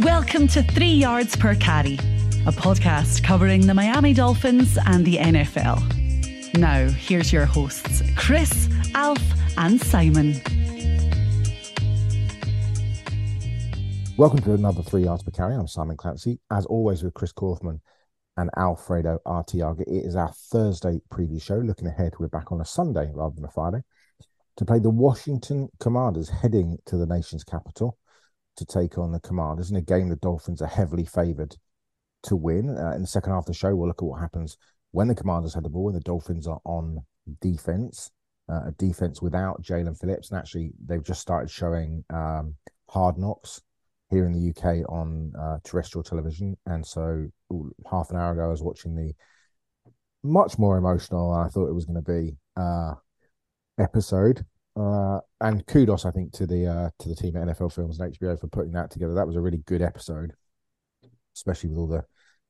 Welcome to Three Yards Per Carry, a podcast covering the Miami Dolphins and the NFL. Now, here's your hosts, Chris, Alf, and Simon. Welcome to another Three Yards Per Carry. I'm Simon Clancy, as always with Chris Kaufman and Alfredo Artiaga. It is our Thursday preview show. Looking ahead, we're back on a Sunday rather than a Friday to play the Washington Commanders heading to the nation's capital to take on the Commanders in a game the Dolphins are heavily favoured to win. Uh, in the second half of the show, we'll look at what happens when the Commanders had the ball and the Dolphins are on defense, uh, a defense without Jaelan Phillips. And actually, they've just started showing um, hard knocks here in the UK on uh, terrestrial television. And so, half an hour ago, I was watching the much more emotional I thought it was going to be uh, episode uh, and kudos, I think, to the uh, to the team at NFL Films and HBO for putting that together. That was a really good episode, especially with all the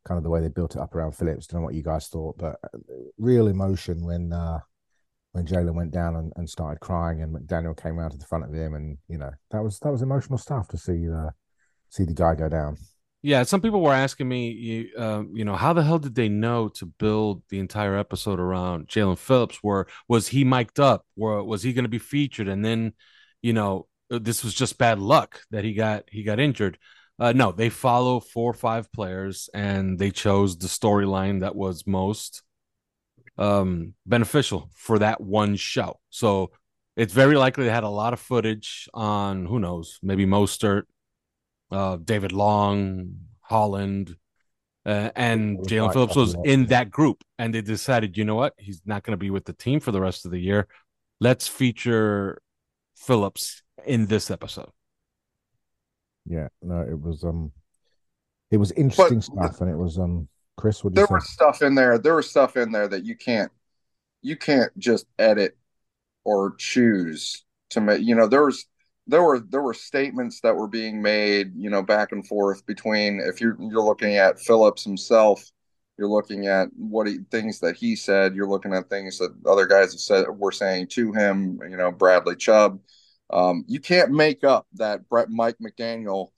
kind of the way they built it up around Phillips. Don't know what you guys thought, but uh, real emotion when uh, when Jaelan went down and, and started crying, and McDaniel came around to the front of him, and you know that was that was emotional stuff to see uh, see the guy go down. Yeah, some people were asking me, you, uh, you know, how the hell did they know to build the entire episode around Jaelan Phillips? Where was he mic'd up? Or was he going to be featured? And then, you know, uh, this was just bad luck that he got he got injured. Uh, no, they follow four or five players, and they chose the storyline that was most um, beneficial for that one show. So it's very likely they had a lot of footage on who knows, maybe Mostert, uh, David Long, Holland, uh, and Jaelan Phillips was in that group, and they decided, you know what, he's not going to be with the team for the rest of the year. Let's feature Phillips in this episode. Yeah, no, it was um, it was interesting but, stuff, and it was um, Chris, what there was stuff in there. There was stuff in there that you can't, you can't just edit or choose to make. You know, there was there were there were statements that were being made, you know, back and forth between if you're you're looking at Phillips himself, you're looking at what he things that he said, you're looking at things that other guys have said were saying to him, you know, Bradley Chubb. Um, you can't make up that Brett Mike McDaniel,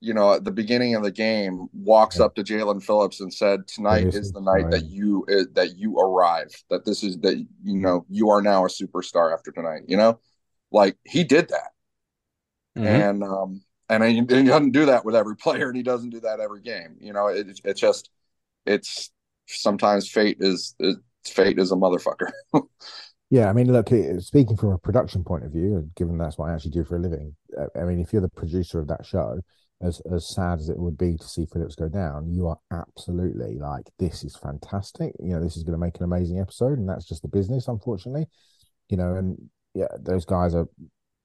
you know, at the beginning of the game walks up to Jaelan Phillips and said, "Tonight is the night that you uh, that you arrive. That this is that you know you are now a superstar after tonight." You know, like he did that mm-hmm. and um, and he, he, doesn't do that with every player, and he doesn't do that every game. You know, it, it's just it's sometimes fate is, is fate is a motherfucker. yeah, I mean, look, speaking from a production point of view, given that's what I actually do for a living, I mean, if you're the producer of that show, as as sad as it would be to see Phillips go down, you are absolutely like, this is fantastic. You know, this is going to make an amazing episode, and that's just the business, unfortunately. You know, and yeah, those guys are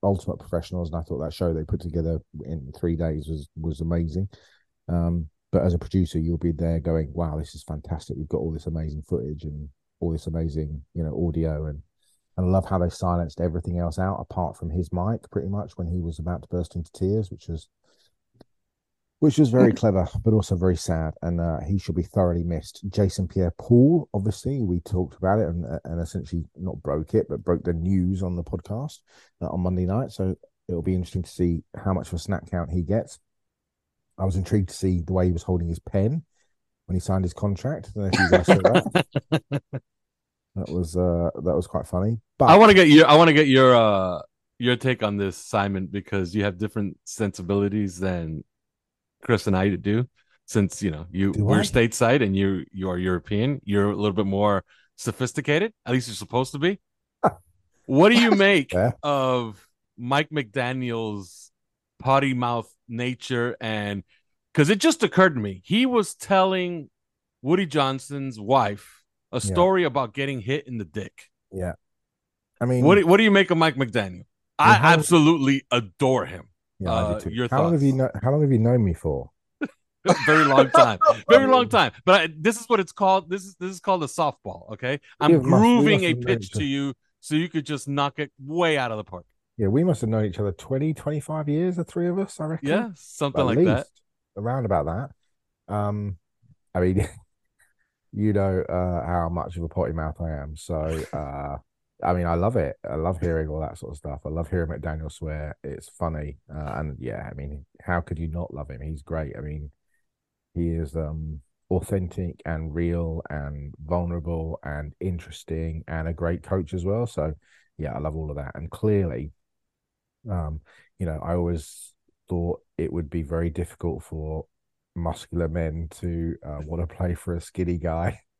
ultimate professionals, and I thought that show they put together in three days was was amazing. Um, but as a producer, you'll be there going, "Wow, this is fantastic! We've got all this amazing footage and all this amazing, you know, audio and." And I love how they silenced everything else out apart from his mic, pretty much when he was about to burst into tears, which was which was very clever, but also very sad. And uh, he should be thoroughly missed. Jason Pierre Paul, obviously, we talked about it and, uh, and essentially not broke it, but broke the news on the podcast uh, on Monday night. So it'll be interesting to see how much of a snap count he gets. I was intrigued to see the way he was holding his pen when he signed his contract. I don't know if you guys saw that. that was uh, that was quite funny. But I want to get your I want to get your uh your take on this, Simon, because you have different sensibilities than Chris and I to do, since you know you do we're I? stateside and you you are European. You're a little bit more sophisticated. At least you're supposed to be. what do you make yeah. of Mike McDaniel's potty mouth nature and because it just occurred to me he was telling Woody Johnson's wife a story yeah. about getting hit in the dick. Yeah. I mean, what do, what do you make of Mike McDaniel? I absolutely adore him. Yeah, uh, your how thoughts? long have you know, how long have you known me for? very long time, very long time. But I, this is what it's called. This is this is called a softball. Okay, I'm grooving a pitch to you so you could just knock it way out of the park. Yeah, we must have known each other 20, 25 years, the three of us, I reckon. Yeah, something At like least, that. Around about that. Um, I mean, you know uh, how much of a potty mouth I am. So uh, I mean, I love it. I love hearing all that sort of stuff. I love hearing McDaniel swear. It's funny, uh, and yeah, I mean, how could you not love him? He's great. I mean, he is um authentic and real and vulnerable and interesting and a great coach as well. So yeah, I love all of that. And clearly, um, you know, I always thought it would be very difficult for muscular men to uh, want to play for a skinny guy.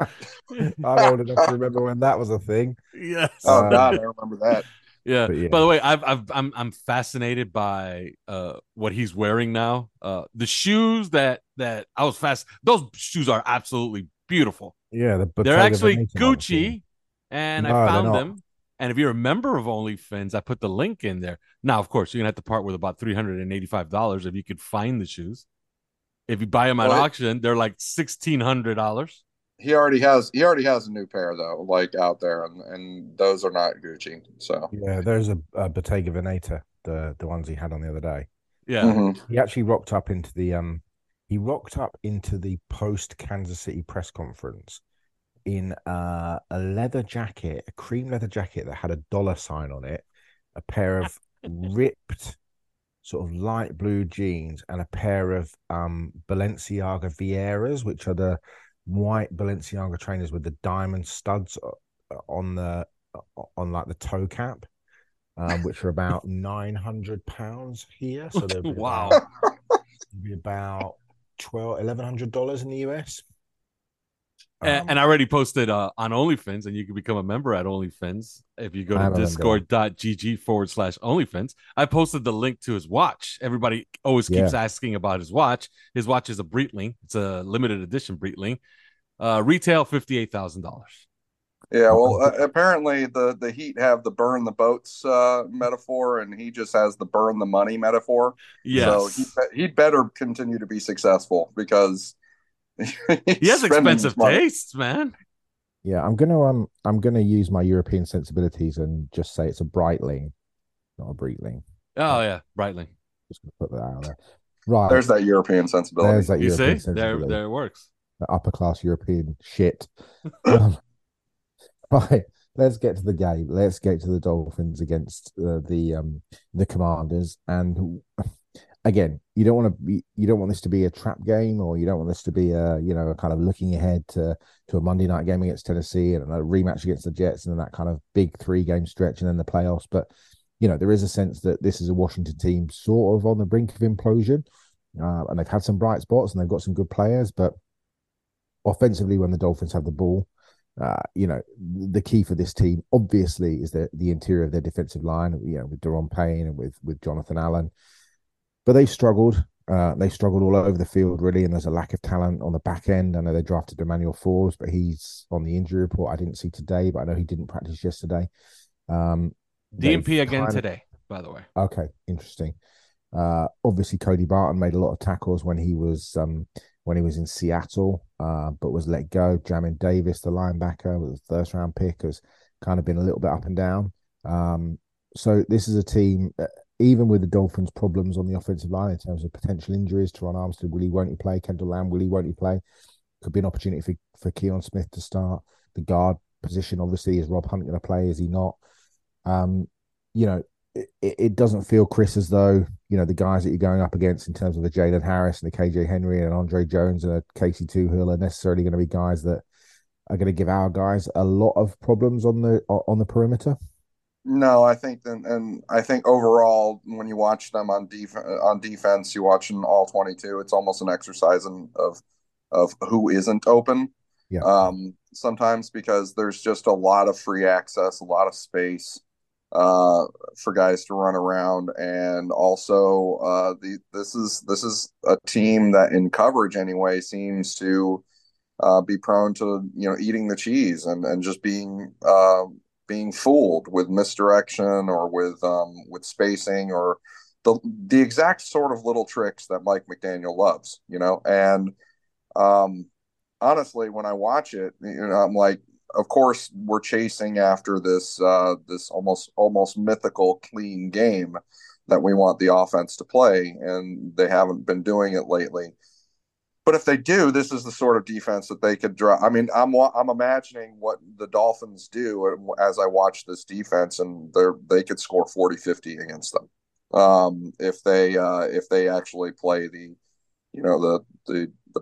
I'm old enough to remember when that was a thing. Yes. Oh Um, God, I remember that. Yeah. Yeah. By the way, I've, I've I'm I'm fascinated by uh what he's wearing now. Uh the shoes that that I was fast. Those shoes are absolutely beautiful. Yeah, the they're actually Veneta Gucci, and No, I found them. And if you're a member of OnlyFins, I put the link in there. Now, of course, you're gonna have to part with about three hundred and eighty-five dollars if you could find the shoes. If you buy them at Well, auction, they're like sixteen hundred dollars. He already has he already has a new pair though, like out there, and and those are not Gucci. So Yeah, there's a, a Bottega Veneta, the the ones he had on the other day. Yeah, Mhm. He actually rocked up into the um he rocked up into the post Kansas City press conference in uh, a leather jacket, a cream leather jacket that had a dollar sign on it, a pair of ripped sort of light blue jeans and a pair of um Balenciaga Vieiras, which are the white Balenciaga trainers with the diamond studs uh, on the uh, on like the toe cap. Um, which are about nine hundred pounds here. So they'll be Wow. about, be about twelve, eleven hundred dollars in the US. And, Um, and I already posted uh, on OnlyFins, and you can become a member at OnlyFins if you go to discord.gg forward slash OnlyFins. I posted the link to his watch. Everybody always keeps asking about his watch. His watch is a Breitling. It's a limited edition Breitling. Uh, retail fifty eight thousand dollars. Yeah, well, uh, apparently the the Heat have the burn the boats uh, metaphor, and he just has the burn the money metaphor. Yes, So he he'd better continue to be successful because he has expensive tastes, man. yeah, I'm gonna um I'm gonna use my European sensibilities and just say it's a Breitling, not a Breitling. Oh yeah, Breitling. Just gonna put that out there. Right. There's that European sensibility. There's that You European see, there, there it works. the upper class European shit. Um, right, let's get to the game. Let's get to the Dolphins against uh, the um the Commanders. And again, you don't want to be you don't want this to be a trap game, or you don't want this to be a you know a kind of looking ahead to to a Monday night game against Tennessee and a rematch against the Jets, and then that kind of big three game stretch, and then the playoffs. But you know there is a sense that this is a Washington team sort of on the brink of implosion. Uh, and they've had some bright spots and they've got some good players, but offensively when the Dolphins have the ball. Uh, you know, the key for this team obviously is the the interior of their defensive line, you know, with Daron Payne and with with Jonathan Allen. But they've struggled. Uh, they struggled all over the field, really, and there's a lack of talent on the back end. I know they drafted Emmanuel Forbes, but he's on the injury report. I didn't see today, but I know he didn't practice yesterday. Um, DMP again of- today, by the way. Okay, interesting. Uh, obviously, Cody Barton made a lot of tackles when he was um, when he was in Seattle, uh, but was let go. Jamin Davis, the linebacker, was a first round pick, has kind of been a little bit up and down. Um, so this is a team, uh, even with the Dolphins' problems on the offensive line in terms of potential injuries. Terron Armstead, will he? Won't he play? Kendall Lamm, will he? Won't he play? Could be an opportunity for for Kion Smith to start. The guard position, obviously, is Rob Hunt going to play? Is he not? Um, you know, it, it doesn't feel, Chris, as though you know the guys that you're going up against in terms of a Jalen Harris and a KJ Henry and Andre Jones and a Casey Toohill are necessarily going to be guys that are going to give our guys a lot of problems on the on the perimeter. No, I think that, and I think overall, when you watch them on def- on defense, you watch them all twenty two. It's almost an exercise in, of of who isn't open. Yeah. Um, sometimes because there's just a lot of free access, a lot of space uh, for guys to run around, and also uh, the this is this is a team that in coverage anyway seems to uh, be prone to you know eating the cheese and and just being uh, being fooled with misdirection or with um, with spacing or the the exact sort of little tricks that Mike McDaniel loves, you know. And um, honestly, when I watch it, you know, I'm like, of course, we're chasing after this uh, this almost almost mythical clean game that we want the offense to play, and they haven't been doing it lately. But if they do, this is the sort of defense that they could draw. I mean, I'm I'm imagining what the Dolphins do as I watch this defense, and they they could score 40, 50 against them um, if they uh, if they actually play the you know the, the the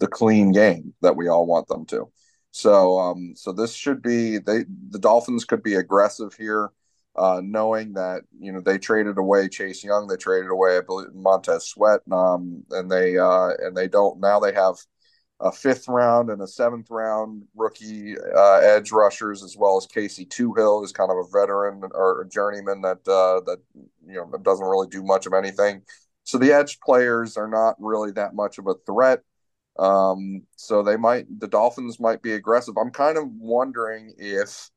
the clean game that we all want them to. So um, so this should be they the Dolphins could be aggressive here uh, knowing that you know they traded away Chase Young, they traded away Montez Sweat, um, and they uh, and they don't now they have a fifth round and a seventh round rookie uh, edge rushers as well as Casey Toohill, who's kind of a veteran or a journeyman that uh, that you know doesn't really do much of anything. So the edge players are not really that much of a threat. Um, so they might the Dolphins might be aggressive. I'm kind of wondering if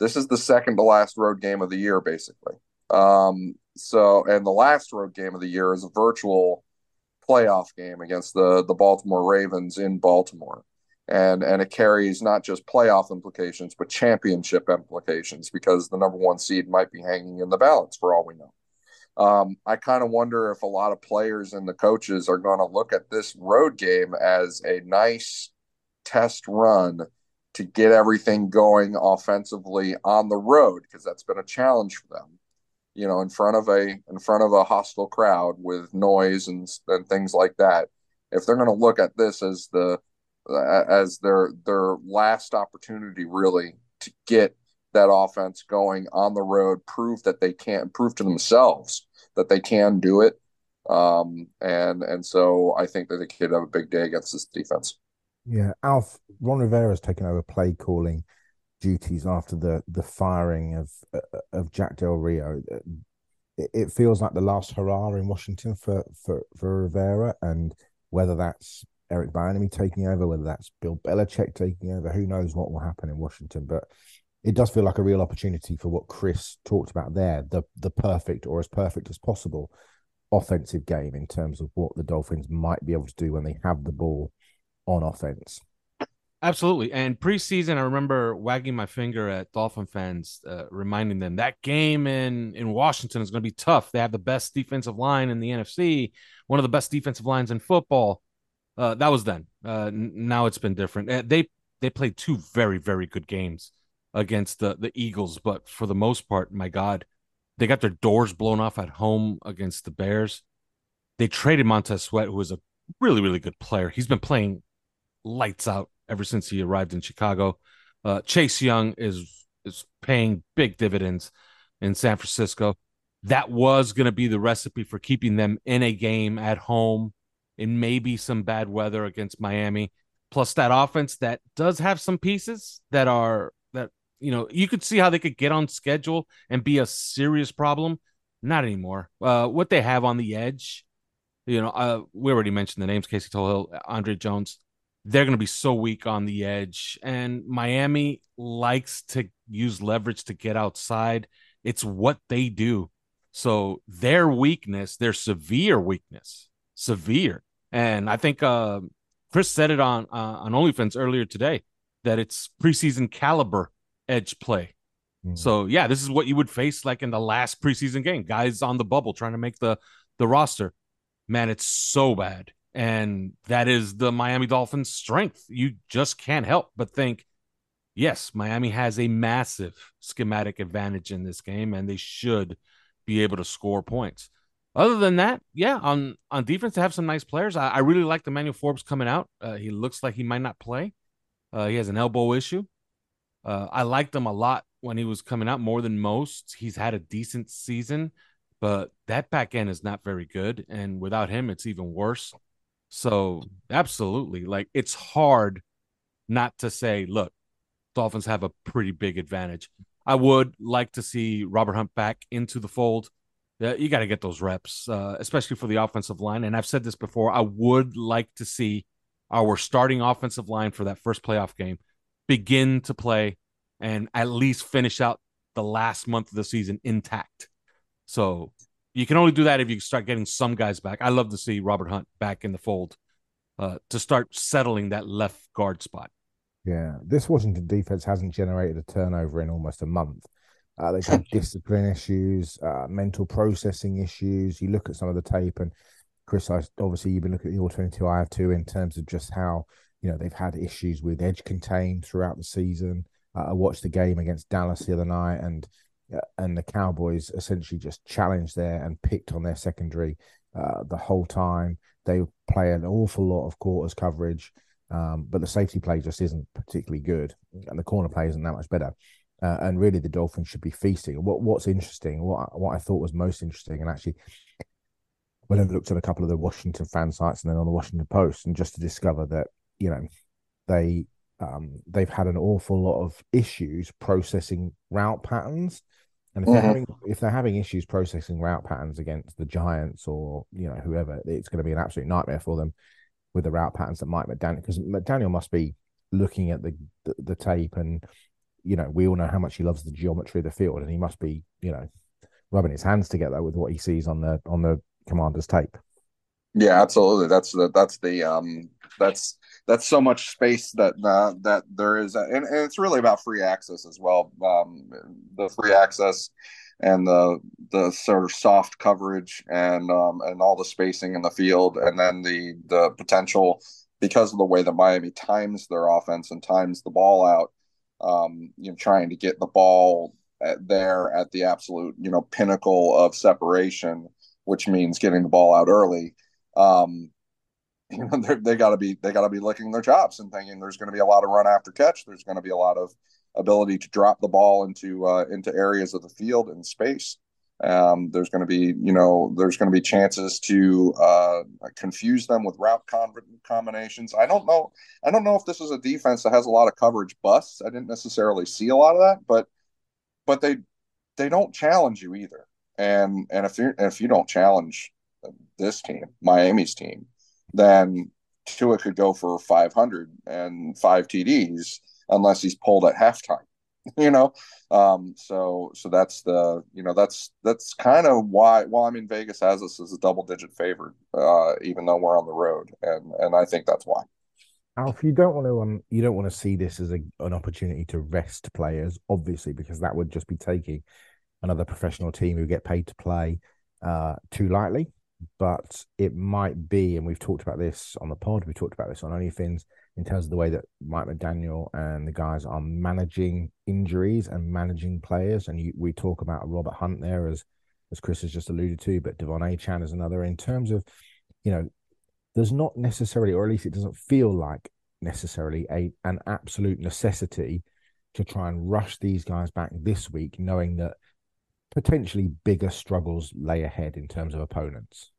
this is the second to last road game of the year, basically. Um, so, and the last road game of the year is a virtual playoff game against the the Baltimore Ravens in Baltimore, and and it carries not just playoff implications but championship implications because the number one seed might be hanging in the balance for all we know. Um, I kind of wonder if a lot of players and the coaches are going to look at this road game as a nice test run to get everything going offensively on the road because that's been a challenge for them you know in front of a in front of a hostile crowd with noise and, and things like that. If they're going to look at this as the as their their last opportunity really to get that offense going on the road prove that they can prove to themselves that they can do it um and and so i think that they could have a big day against this defense yeah, Alf Ron Rivera has taken over play calling duties after the the firing of uh, of Jack Del Rio. It, it feels like the last hurrah in Washington for for for Rivera, and whether that's Eric Bieniemy taking over, whether that's Bill Belichick taking over, who knows what will happen in Washington, but. It does feel like a real opportunity for what Chris talked about there, the the perfect or as perfect as possible offensive game in terms of what the Dolphins might be able to do when they have the ball on offense. Absolutely. And preseason, I remember wagging my finger at Dolphin fans, uh, reminding them that game in, in Washington is going to be tough. They have the best defensive line in the NFC, one of the best defensive lines in football. Uh, that was then. Uh, now it's been different. Uh, they they played two very very good games against the the Eagles, but for the most part, my God, they got their doors blown off at home against the Bears. They traded Montez Sweat, who was a really really good player. He's been playing lights out ever since he arrived in Chicago. Uh, Chase Young is is paying big dividends in San Francisco. That was going to be the recipe for keeping them in a game at home in maybe some bad weather against Miami. Plus that offense that does have some pieces that are that you know you could see how they could get on schedule and be a serious problem. Not anymore. Uh, what they have on the edge, you know, uh, we already mentioned the names: Casey Toohill, Andre Jones they're going to be so weak on the edge. And Miami likes to use leverage to get outside. It's what they do. So their weakness, their severe weakness, severe. And I think uh, Chris said it on uh, on OnlyFins earlier today that it's preseason caliber edge play. Mm. So yeah, this is what you would face like in the last preseason game. Guys on the bubble trying to make the the roster. Man, it's so bad. And that is the Miami Dolphins' strength. You just can't help but think, yes, Miami has a massive schematic advantage in this game, and they should be able to score points. Other than that, yeah, on on defense, they have some nice players. I, I really like the Emmanuel Forbes coming out. Uh, he looks like he might not play. Uh, he has an elbow issue. Uh, I liked him a lot when he was coming out more than most. He's had a decent season, but that back end is not very good, and without him, it's even worse. So absolutely, like it's hard not to say, look, Dolphins have a pretty big advantage. I would like to see Robert Hunt back into the fold. Yeah, you got to get those reps, uh, especially for the offensive line. And I've said this before. I would like to see our starting offensive line for that first playoff game begin to play and at least finish out the last month of the season intact. So you can only do that if you start getting some guys back. I love to see Robert Hunt back in the fold uh, to start settling that left guard spot. Yeah, this Washington defense hasn't generated a turnover in almost a month. Uh, they've had discipline issues, uh, mental processing issues. You look at some of the tape, and Chris, I obviously you've been looking at the All 22. I have too, in terms of just how you know they've had issues with edge contained throughout the season. Uh, I watched the game against Dallas the other night, and and the Cowboys essentially just challenged there and picked on their secondary uh, the whole time. They play an awful lot of quarters coverage, um, but the safety play just isn't particularly good, and the corner play isn't that much better. Uh, and really, the Dolphins should be feasting. What What's interesting, what what I thought was most interesting, and actually, when I looked at a couple of the Washington fan sites and then on the Washington Post, and just to discover that you know they um, they've had an awful lot of issues processing route patterns. And if mm-hmm. they're having if they're having issues processing route patterns against the Giants or you know whoever, it's going to be an absolute nightmare for them with the route patterns that Mike McDaniel because McDaniel must be looking at the, the, the tape and you know we all know how much he loves the geometry of the field and he must be you know rubbing his hands together with what he sees on the on the commander's tape. Yeah, absolutely. That's the that's the um that's that's so much space that that there is, and, and, it's really about free access as well. Um, the free access and the the sort of soft coverage and um, and all the spacing in the field, and then the the potential because of the way that Miami times their offense and times the ball out. Um, you know, trying to get the ball at there at the absolute you know pinnacle of separation, which means getting the ball out early. Um, you know they got to be they got to be licking their chops and thinking there's going to be a lot of run after catch. There's going to be a lot of ability to drop the ball into uh, into areas of the field and space. Um, there's going to be you know there's going to be chances to uh, confuse them with route con- combinations. I don't know i don't know if this is a defense that has a lot of coverage busts. I didn't necessarily see a lot of that but but they they don't challenge you either. And and if you if you don't challenge this team miami's team then Tua could go for 500 and five TDs unless he's pulled at halftime. you know, um, so so that's the you know that's that's kind of why. Well, I mean, Vegas has us as a double digit favorite, uh, even though we're on the road, and and I think that's why. Alf, you don't want to um, you don't want to see this as a, an opportunity to rest players, obviously, because that would just be taking another professional team who get paid to play uh, too lightly but it might be, and we've talked about this on the pod, we talked about this on OnlyFins in terms of the way that Mike McDaniel and the guys are managing injuries and managing players. And you, we talk about Robert Hunt there as as Chris has just alluded to, but De'Von Achane is another. In terms of, you know, there's not necessarily, or at least it doesn't feel like necessarily a an absolute necessity to try and rush these guys back this week, knowing that potentially bigger struggles lay ahead in terms of opponents.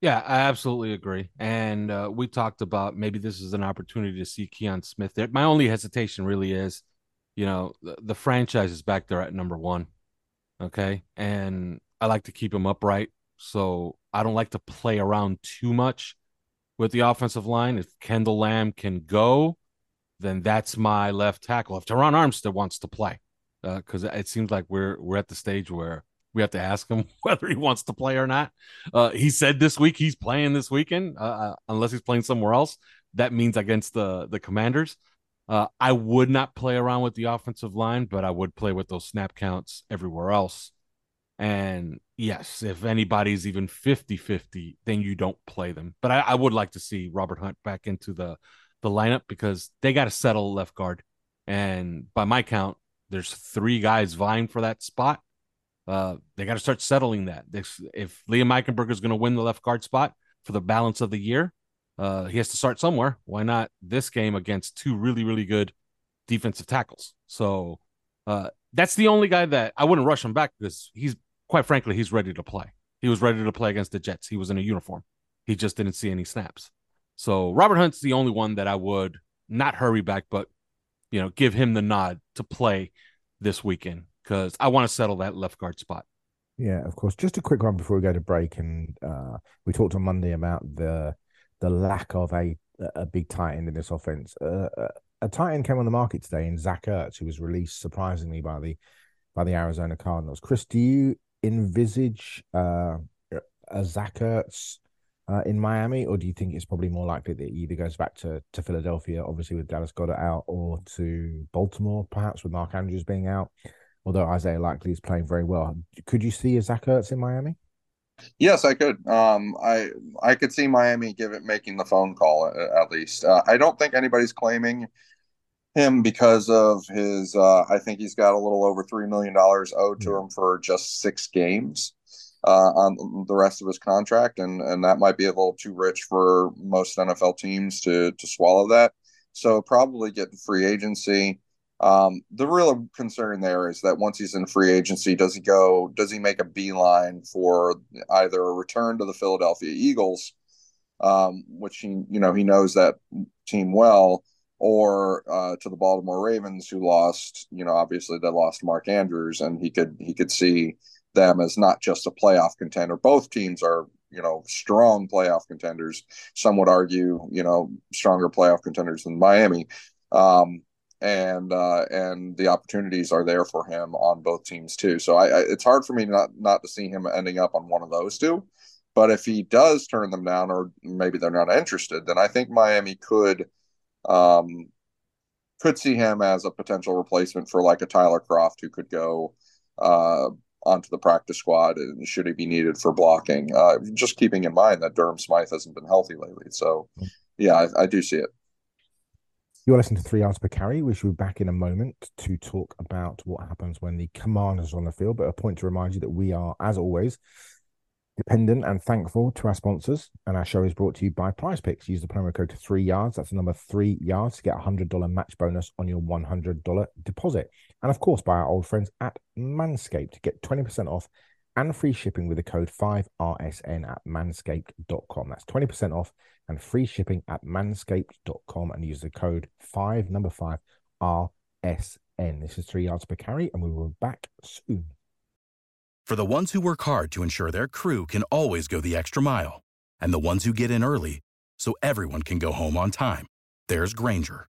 Yeah, I absolutely agree. And uh, we talked about maybe this is an opportunity to see Kion Smith there. My only hesitation really is, you know, the, the franchise is back there at number one. Okay. And I like to keep him upright. So I don't like to play around too much with the offensive line. If Kendall Lamm can go, then that's my left tackle. If Terron Armstead wants to play, because uh, it seems like we're we're at the stage where we have to ask him whether he wants to play or not. Uh, he said this week he's playing this weekend, uh, uh, unless he's playing somewhere else. That means against the the Commanders. Uh, I would not play around with the offensive line, but I would play with those snap counts everywhere else. And yes, if anybody's even 50 50, then you don't play them. But I, I would like to see Robert Hunt back into the, the lineup because they got to settle left guard. And by my count, there's three guys vying for that spot. Uh, they got to start settling that. If, if Liam Eichenberger is going to win the left guard spot for the balance of the year, uh, he has to start somewhere. Why not this game against two really, really good defensive tackles? So uh, that's the only guy that I wouldn't rush him back because he's quite frankly he's ready to play. He was ready to play against the Jets. He was in a uniform. He just didn't see any snaps. So Robert Hunt's the only one that I would not hurry back, but you know, give him the nod to play this weekend because I want to settle that left guard spot. Yeah, of course. Just a quick one before we go to break, and uh, we talked on Monday about the the lack of a a big tight end in this offense. Uh, uh, a tight end came on the market today in Zach Ertz, who was released surprisingly by the by the Arizona Cardinals. Chris, do you envisage uh, a Zach Ertz uh, in Miami, or do you think it's probably more likely that he either goes back to, to Philadelphia, obviously with Dallas Goedert out, or to Baltimore, perhaps with Mark Andrews being out? Although Isaiah Likely is playing very well, could you see a Zach Ertz in Miami? Yes, I could. Um, I I could see Miami give it making the phone call at, at least. Uh, I don't think anybody's claiming him because of his. Uh, I think he's got a little over three million dollars owed to him for just six games uh, on the rest of his contract, and and that might be a little too rich for most NFL teams to to swallow that. So probably get free agency. Um, the real concern there is that once he's in free agency, does he go? Does he make a beeline for either a return to the Philadelphia Eagles, um, which he you know he knows that team well, or uh, to the Baltimore Ravens, who lost you know obviously they lost Mark Andrews, and he could he could see them as not just a playoff contender. Both teams are you know strong playoff contenders. Some would argue you know stronger playoff contenders than Miami. Um, and uh, and the opportunities are there for him on both teams too. So I, I, it's hard for me not not to see him ending up on one of those two. But if he does turn them down, or maybe they're not interested, then I think Miami could um, could see him as a potential replacement for like a Tyler Kroft, who could go uh, onto the practice squad and should he be needed for blocking. Uh, just keeping in mind that Durham Smythe hasn't been healthy lately. So yeah, I, I do see it. You're listening to Three Yards Per Carry. We should be back in a moment to talk about what happens when the commanders are on the field. But a point to remind you that we are, as always, dependent and thankful to our sponsors. And our show is brought to you by Prize Picks. Use the promo code three yards. That's the number three yards to get a hundred dollar match bonus on your one hundred dollar deposit. And of course, by our old friends at Manscaped. Get twenty percent off and free shipping with the code 5RSN at manscaped.com. That's 20% off and free shipping at manscaped.com and use the code 5 number 5 RSN. This is 3 yards per carry and we will be back soon. For the ones who work hard to ensure their crew can always go the extra mile and the ones who get in early so everyone can go home on time, there's Grainger,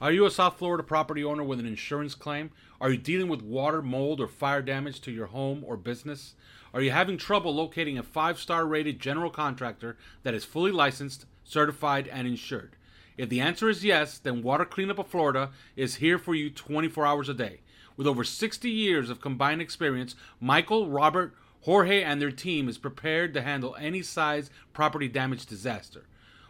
Are you a South Florida property owner with an insurance claim? Are you dealing with water, mold, or fire damage to your home or business? Are you having trouble locating a five star rated general contractor that is fully licensed, certified, and insured? If the answer is yes, then Water Cleanup of Florida is here for you 24 hours a day. With over 60 years of combined experience, Michael, Robert, Jorge, and their team is prepared to handle any size property damage disaster.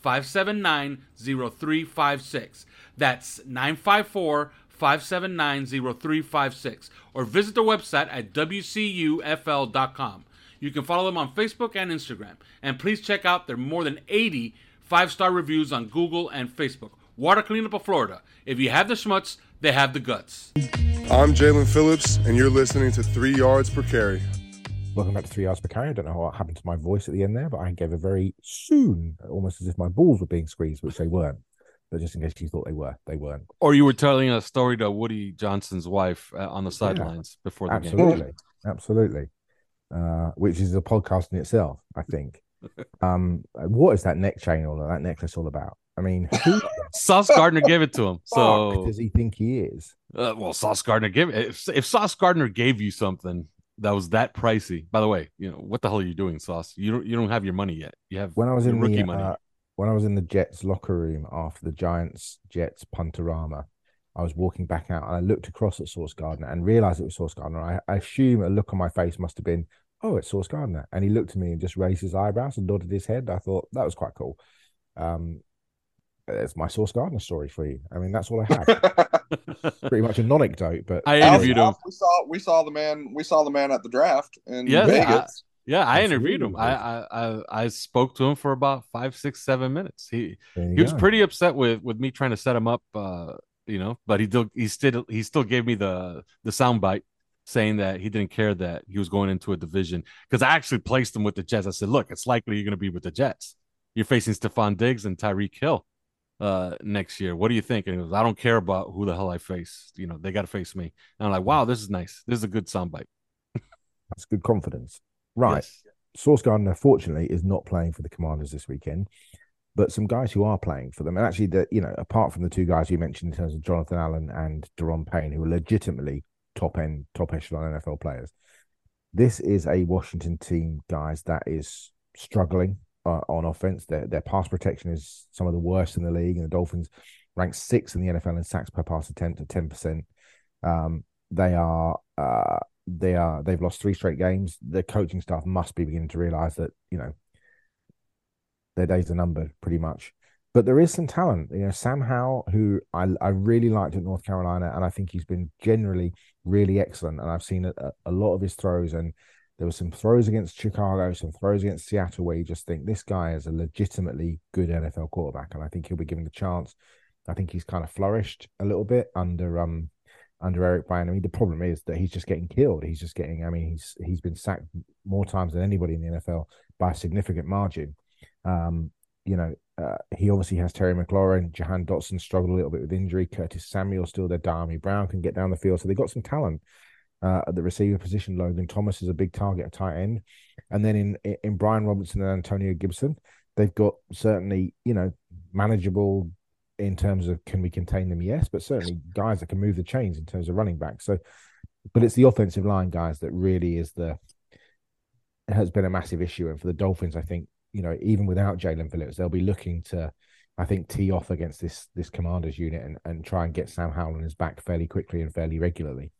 579 0356. That's 954 579 0356. Or visit their website at WCUFL.com. You can follow them on Facebook and Instagram. And please check out their more than 80 five star reviews on Google and Facebook. Water Cleanup of Florida. If you have the schmutz, they have the guts. I'm Jaelan Phillips, and you're listening to Three Yards Per Carry. Welcome back to Three Hours Per Carry. I don't know what happened to my voice at the end there, but I gave a very soon, almost as if my balls were being squeezed, which they weren't. But just in case you thought they were, they weren't. Or you were telling a story to Woody Johnson's wife uh, on the sidelines yeah, before the absolutely, game. Absolutely, uh, which is a podcast in itself, I think. um, what is that neck chain or that necklace all about? I mean, who Sauce Gardner gave it to him. So does he think he is? Uh, well, Sauce Gardner gave if if Sauce Gardner gave you something that was that pricey. By the way, you know what the hell are you doing, Sauce? You don't you don't have your money yet. You have when I was in rookie the, money. Uh, when I was in the Jets locker room after the Giants Jets punterama, I was walking back out and I looked across at Sauce Gardner and realized it was Sauce Gardner. I, I assume a look on my face must have been, "Oh, it's Sauce Gardner," and he looked at me and just raised his eyebrows and nodded his head. I thought that was quite cool. Um, it's my Sauce Gardner story for you. I mean, that's all I have. Pretty much a non-anecdote, but I Alf- interviewed him. Alf, We saw we saw the man we saw the man at the draft in Yeah, Vegas. Yeah, I Absolutely. interviewed him. I, I I I spoke to him for about five, six, seven minutes. He there you he was pretty upset with with me trying to set him up. Uh, you know, but he still he still he still gave me the the sound bite saying that he didn't care that he was going into a division because I actually placed him with the Jets. I said, look, it's likely you're going to be with the Jets. You're facing Stefon Diggs and Tyreek Hill uh next year. What do you think? And he goes, I don't care about who the hell I face. You know, they got to face me. And I'm like, wow, this is nice. This is a good soundbite. That's good confidence, right? Yes. Sauce Gardner, fortunately, is not playing for the Commanders this weekend, but some guys who are playing for them, and actually, the you know, apart from the two guys you mentioned in terms of Jonathan Allen and Daron Payne, who are legitimately top end, top echelon NFL players, this is a Washington team, guys, that is struggling uh, on offense. Their their pass protection is some of the worst in the league, and the Dolphins ranked sixth in the NFL in sacks per pass attempt at ten percent. Um, they are uh, they are they've lost three straight games. The coaching staff must be beginning to realize that you know their days are numbered pretty much. But there is some talent, you know. Sam Howell, who I I really liked at North Carolina, and I think he's been generally really excellent. And I've seen a, a lot of his throws, and there were some throws against Chicago, some throws against Seattle, where you just think this guy is a legitimately good NFL quarterback, and I think he'll be given the chance. I think he's kind of flourished a little bit under um under Eric Bryan. I mean, the problem is that he's just getting killed. He's just getting. I mean, he's he's been sacked more times than anybody in the NFL by a significant margin. Um, you know, uh, he obviously has Terry McLaurin. Jahan Dotson struggled a little bit with injury. Curtis Samuel still there. Dyami Brown can get down the field, so they've got some talent uh, at the receiver position. Logan Thomas is a big target at tight end, and then in in Brian Robinson and Antonio Gibson, they've got certainly you know manageable in terms of can we contain them? Yes, but certainly guys that can move the chains in terms of running back. So, but it's the offensive line guys that really is the has been a massive issue. And for the Dolphins, I think you know even without Jaelan Phillips, they'll be looking to, I think, tee off against this this Commanders unit and and try and get Sam Howell on his back fairly quickly and fairly regularly.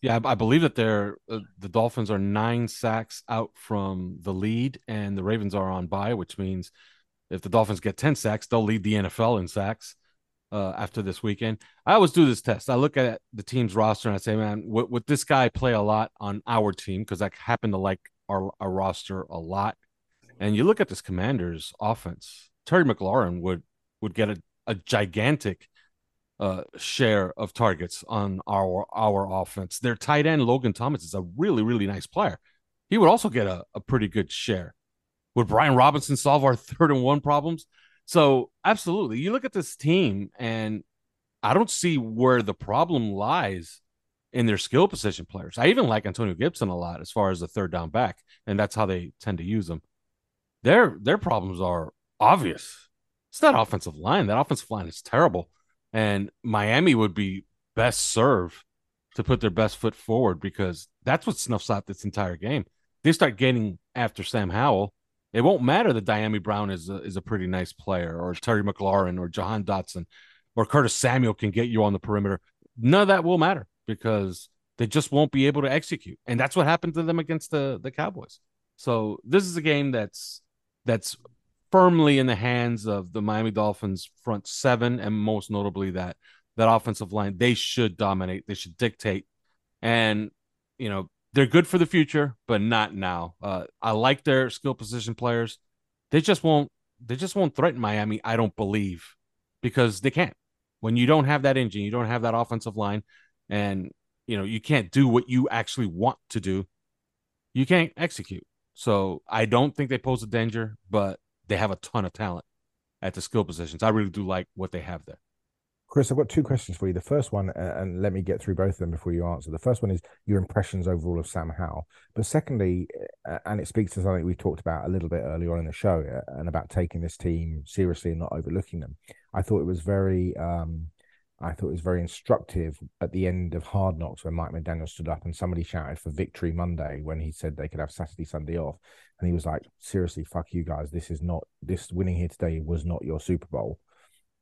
Yeah, I believe that they're uh, the Dolphins are nine sacks out from the lead, and the Ravens are on bye, which means if the Dolphins get ten sacks, they'll lead the NFL in sacks uh, after this weekend. I always do this test. I look at the team's roster and I say, man, would, would this guy play a lot on our team? Because I happen to like our, our roster a lot. And you look at this Commanders offense. Terry McLaurin would would get a, a gigantic uh, share of targets on our our offense. Their tight end Logan Thomas is a really really nice player. He would also get a, a pretty good share. Would Brian Robinson solve our third and one problems? So absolutely, you look at this team, and I don't see where the problem lies in their skill position players. I even like Antonio Gibson a lot as far as the third down back, and that's how they tend to use them. Their their problems are obvious. It's that offensive line. That offensive line is terrible, and Miami would be best served to put their best foot forward because that's what snuffs out this entire game. They start getting after Sam Howell. It won't matter that Dyami Brown is a, is a pretty nice player, or Terry McLaurin, or Jahan Dotson, or Curtis Samuel can get you on the perimeter. None of that will matter because they just won't be able to execute, and that's what happened to them against the the Cowboys. So this is a game that's that's firmly in the hands of the Miami Dolphins front seven, and most notably that that offensive line. They should dominate. They should dictate, and you know they're good for the future, but not now. Uh, I like their skill position players. They just won't. They just won't threaten Miami. I don't believe because they can't. When you don't have that engine, you don't have that offensive line, and you know you can't do what you actually want to do. You can't execute. So I don't think they pose a danger, but they have a ton of talent at the skill positions. I really do like what they have there. Chris, I've got two questions for you. The first one, and let me get through both of them before you answer. The first one is your impressions overall of Sam Howell. But secondly, and it speaks to something we talked about a little bit earlier on in the show, and about taking this team seriously and not overlooking them. I thought it was very, um, I thought it was very instructive at the end of Hard Knocks when Mike McDaniel stood up and somebody shouted for Victory Monday when he said they could have Saturday, Sunday off, and he was like, "Seriously, fuck you guys. This is not this winning here today was not your Super Bowl."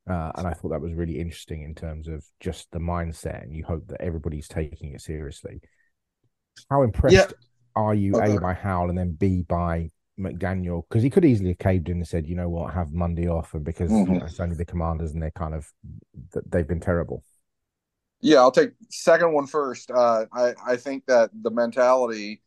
Uh, and I thought that was really interesting in terms of just the mindset, and you hope that everybody's taking it seriously. How impressed? Yeah. are you Okay. A by Howell and then B by McDaniel? Because he could easily have caved in and said, you know what, have Monday off, and because you Mhm. know, it's only the Commanders and they're kind of th- they've been terrible. Yeah, I'll take second one first. Uh, I I think that the mentality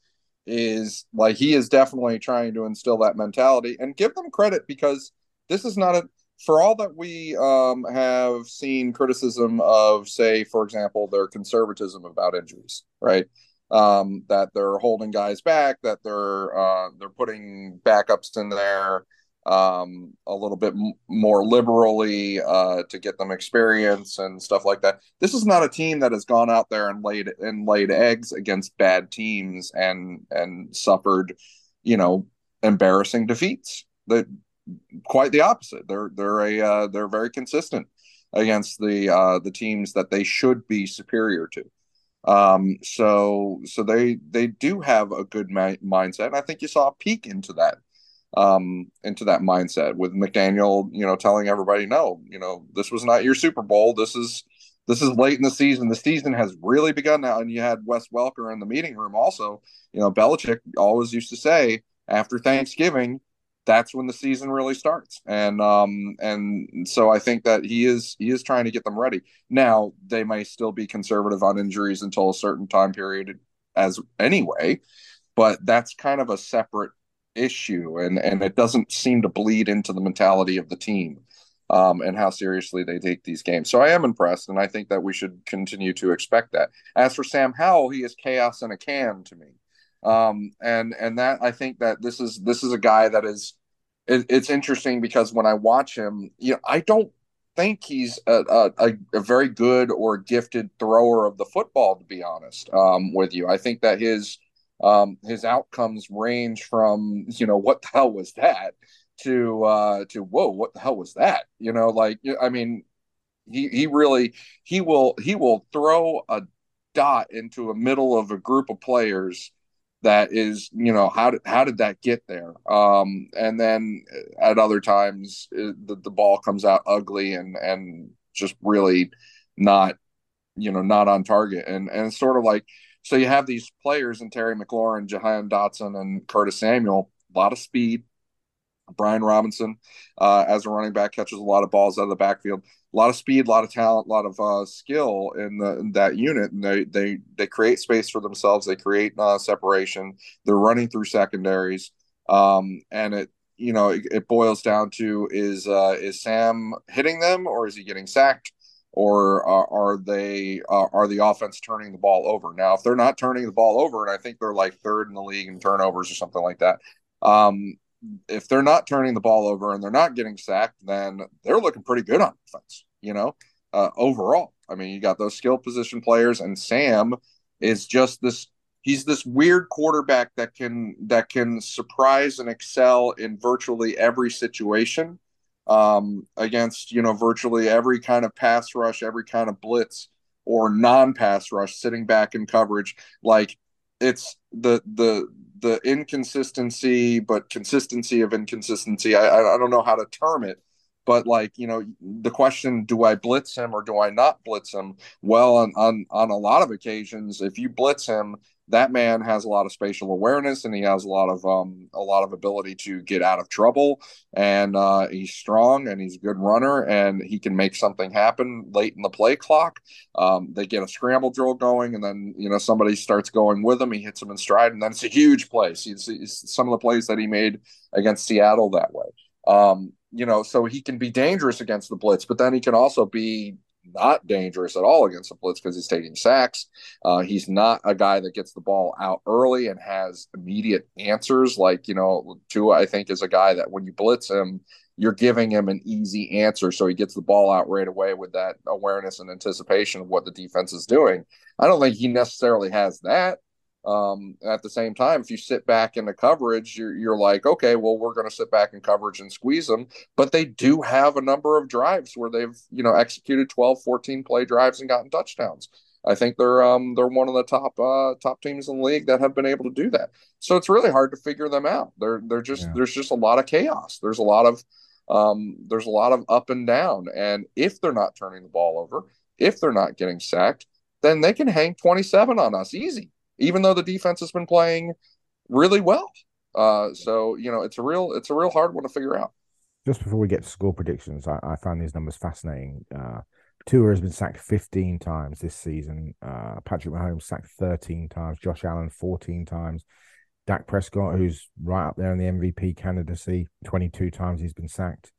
is like he is definitely trying to instill that mentality and give them credit because this is not a for all that we um, have seen criticism of, say, for example, their conservatism about injuries, right? Um, that they're holding guys back, that they're uh, they're putting backups in there um, a little bit m- more liberally uh, to get them experience and stuff like that. This is not a team that has gone out there and laid and laid eggs against bad teams and and suffered, you know, embarrassing defeats. That quite the opposite. They're they're a uh, they're very consistent against the uh, the teams that they should be superior to. Um, so so they they do have a good mi- mindset, and I think you saw a peek into that um into that mindset with McDaniel, you know, telling everybody, no, you know, this was not your Super Bowl. This is this is late in the season. The season has really begun now. And you had Wes Welker in the meeting room also. You know, Belichick always used to say after Thanksgiving, that's when the season really starts. And um and so I think that he is he is trying to get them ready. Now they may still be conservative on injuries until a certain time period as anyway, but that's kind of a separate issue and and it doesn't seem to bleed into the mentality of the team um, and how seriously they take these games. So I am impressed, and I think that we should continue to expect that. As for Sam Howell, he is chaos in a can to me, um, and and that I think that this is this is a guy that is it, it's interesting because when I watch him, you know, I don't think he's a, a, a very good or gifted thrower of the football, to be honest um, with you. I think that his um, his outcomes range from you know what the hell was that to uh, to whoa what the hell was that? You know like I mean he he really he will he will throw a dot into a middle of a group of players that is you know how did how did that get there? Um and then at other times it, the, the ball comes out ugly and and just really not you know not on target. And and sort of like so you have these players in Terry McLaurin, Jahan Dotson, and Curtis Samuel, a lot of speed. Brian Robinson, uh, as a running back, catches a lot of balls out of the backfield. A lot of speed, a lot of talent, a lot of uh, skill in, the, in that unit, and they they they create space for themselves. They create uh, separation. They're running through secondaries, um, and it you know it, it boils down to is uh, is Sam hitting them or is he getting sacked? Or uh, are they uh, are the offense turning the ball over? Now, if they're not turning the ball over, and I think they're like third in the league in turnovers or something like that, um, if they're not turning the ball over and they're not getting sacked, then they're looking pretty good on defense. You know, uh, overall, I mean, you got those skill position players, and Sam is just this. He's this weird quarterback that can that can surprise and excel in virtually every situation um, against you know virtually every kind of pass rush, every kind of blitz or non-pass rush, sitting back in coverage. Like it's the the the inconsistency, but consistency of inconsistency. I I don't know how to term it, but like you know the question: Do I blitz him or do I not blitz him? Well, on on on a lot of occasions, if you blitz him, that man has a lot of spatial awareness and he has a lot of um a lot of ability to get out of trouble. And uh he's strong and he's a good runner and he can make something happen late in the play clock. Um they get a scramble drill going and then you know somebody starts going with him. He hits him in stride and then it's a huge play. See some of the plays that he made against Seattle that way. Um you know so he can be dangerous against the blitz but then he can also be not dangerous at all against the blitz because he's taking sacks. Uh, he's not a guy that gets the ball out early and has immediate answers. Like, you know, Tua, I think, is a guy that when you blitz him, you're giving him an easy answer. So he gets the ball out right away with that awareness and anticipation of what the defense is doing. I don't think he necessarily has that. Um, at the same time, if you sit back in the coverage, you're, you're like, okay, well, we're going to sit back in coverage and squeeze them. But they do have a number of drives where they've, you know, executed 12, 14 play drives and gotten touchdowns. I think they're um they're one of the top uh top teams in the league that have been able to do that. So it's really hard to figure them out. They're they're just yeah. there's just a lot of chaos. There's a lot of um there's a lot of up and down. And if they're not turning the ball over, if they're not getting sacked, then they can hang 27 on us easy even though the defense has been playing really well. Uh, so you know, it's a real it's a real hard one to figure out. Just before we get to score predictions, I, I found these numbers fascinating. Uh, Tua has been sacked 15 times this season. Uh, Patrick Mahomes sacked 13 times. Josh Allen 14 times. Dak Prescott, who's right up there in the MVP candidacy, 22 times he's been sacked.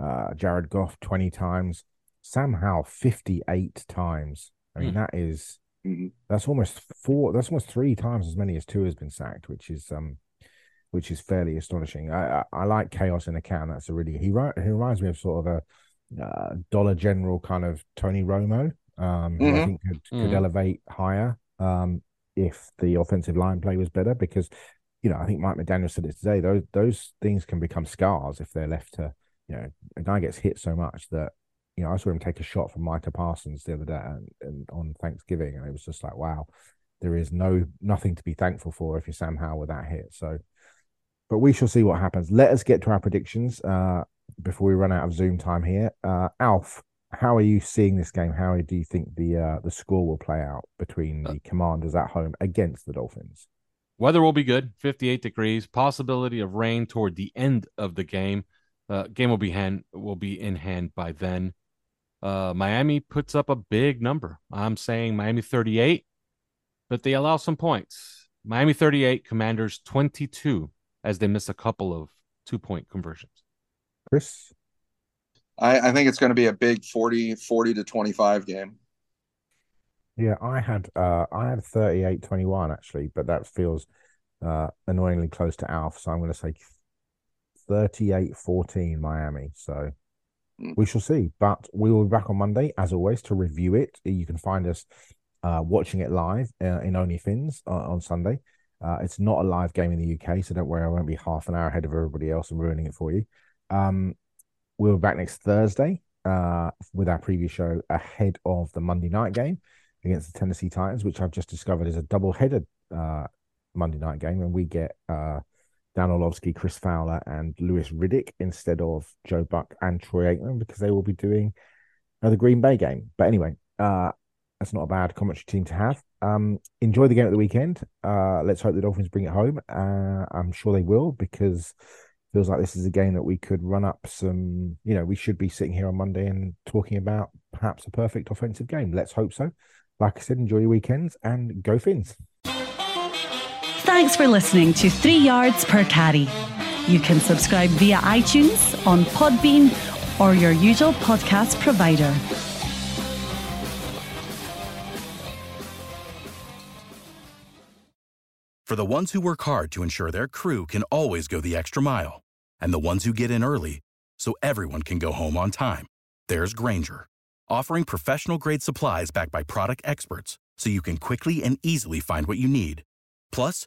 Uh, Jared Goff 20 times. Sam Howell 58 times. I mean, mm. that is, mm-hmm. that's almost four. That's almost three times as many as Tua has been sacked, which is um which is fairly astonishing. I, I, I like chaos in a can. That's a really he he reminds me of sort of a uh, Dollar General kind of Tony Romo, um, mm-hmm. who I think could, could mm-hmm. elevate higher um, if the offensive line play was better. Because you know I think Mike McDaniel said it today. Those those things can become scars if they're left to you know a guy gets hit so much that you know I saw him take a shot from Micah Parsons the other day and, and on Thanksgiving, and it was just like wow. There is no nothing to be thankful for if you're Sam Howell that hit. So but we shall see what happens. Let us get to our predictions uh, before we run out of Zoom time here. Uh, Alf, how are you seeing this game? How do you think the uh, the score will play out between the Commanders at home against the Dolphins? Weather will be good, 58 degrees. Possibility of rain toward the end of the game. Uh, game will be hand will be in hand by then. Uh, Miami puts up a big number. I'm saying Miami 38, but they allow some points. Miami 38, Commanders 22 as they miss a couple of two point conversions. Chris? I, I think it's going to be a big 40, 40 to 25 game. Yeah, I had uh I had 38 21 actually, but that feels uh annoyingly close to Alf, so I'm going to say 38 14 Miami. So. We shall see. But we will be back on Monday, as always, to review it. You can find us uh, watching it live uh, in OnlyFins uh, on Sunday. Uh, it's not a live game in the UK, so don't worry, I won't be half an hour ahead of everybody else and ruining it for you. Um, we'll be back next Thursday uh, with our preview show ahead of the Monday night game against the Tennessee Titans, which I've just discovered is a double-headed uh, Monday night game, and we get uh, Dan Orlovsky, Chris Fowler, and Louis Riddick instead of Joe Buck and Troy Aikman because they will be doing uh, the Green Bay game. But anyway, uh, that's not a bad commentary team to have. Um, enjoy the game at the weekend. Uh, let's hope the Dolphins bring it home. Uh, I'm sure they will because feels like this is a game that we could run up some. You know, we should be sitting here on Monday and talking about perhaps a perfect offensive game. Let's hope so. Like I said, enjoy your weekends and go Fins. Thanks for listening to Three Yards Per Carry. You can subscribe via iTunes, on Podbean, or your usual podcast provider. For the ones who work hard to ensure their crew can always go the extra mile, and the ones who get in early so everyone can go home on time, there's Grainger, offering professional grade supplies backed by product experts so you can quickly and easily find what you need. Plus,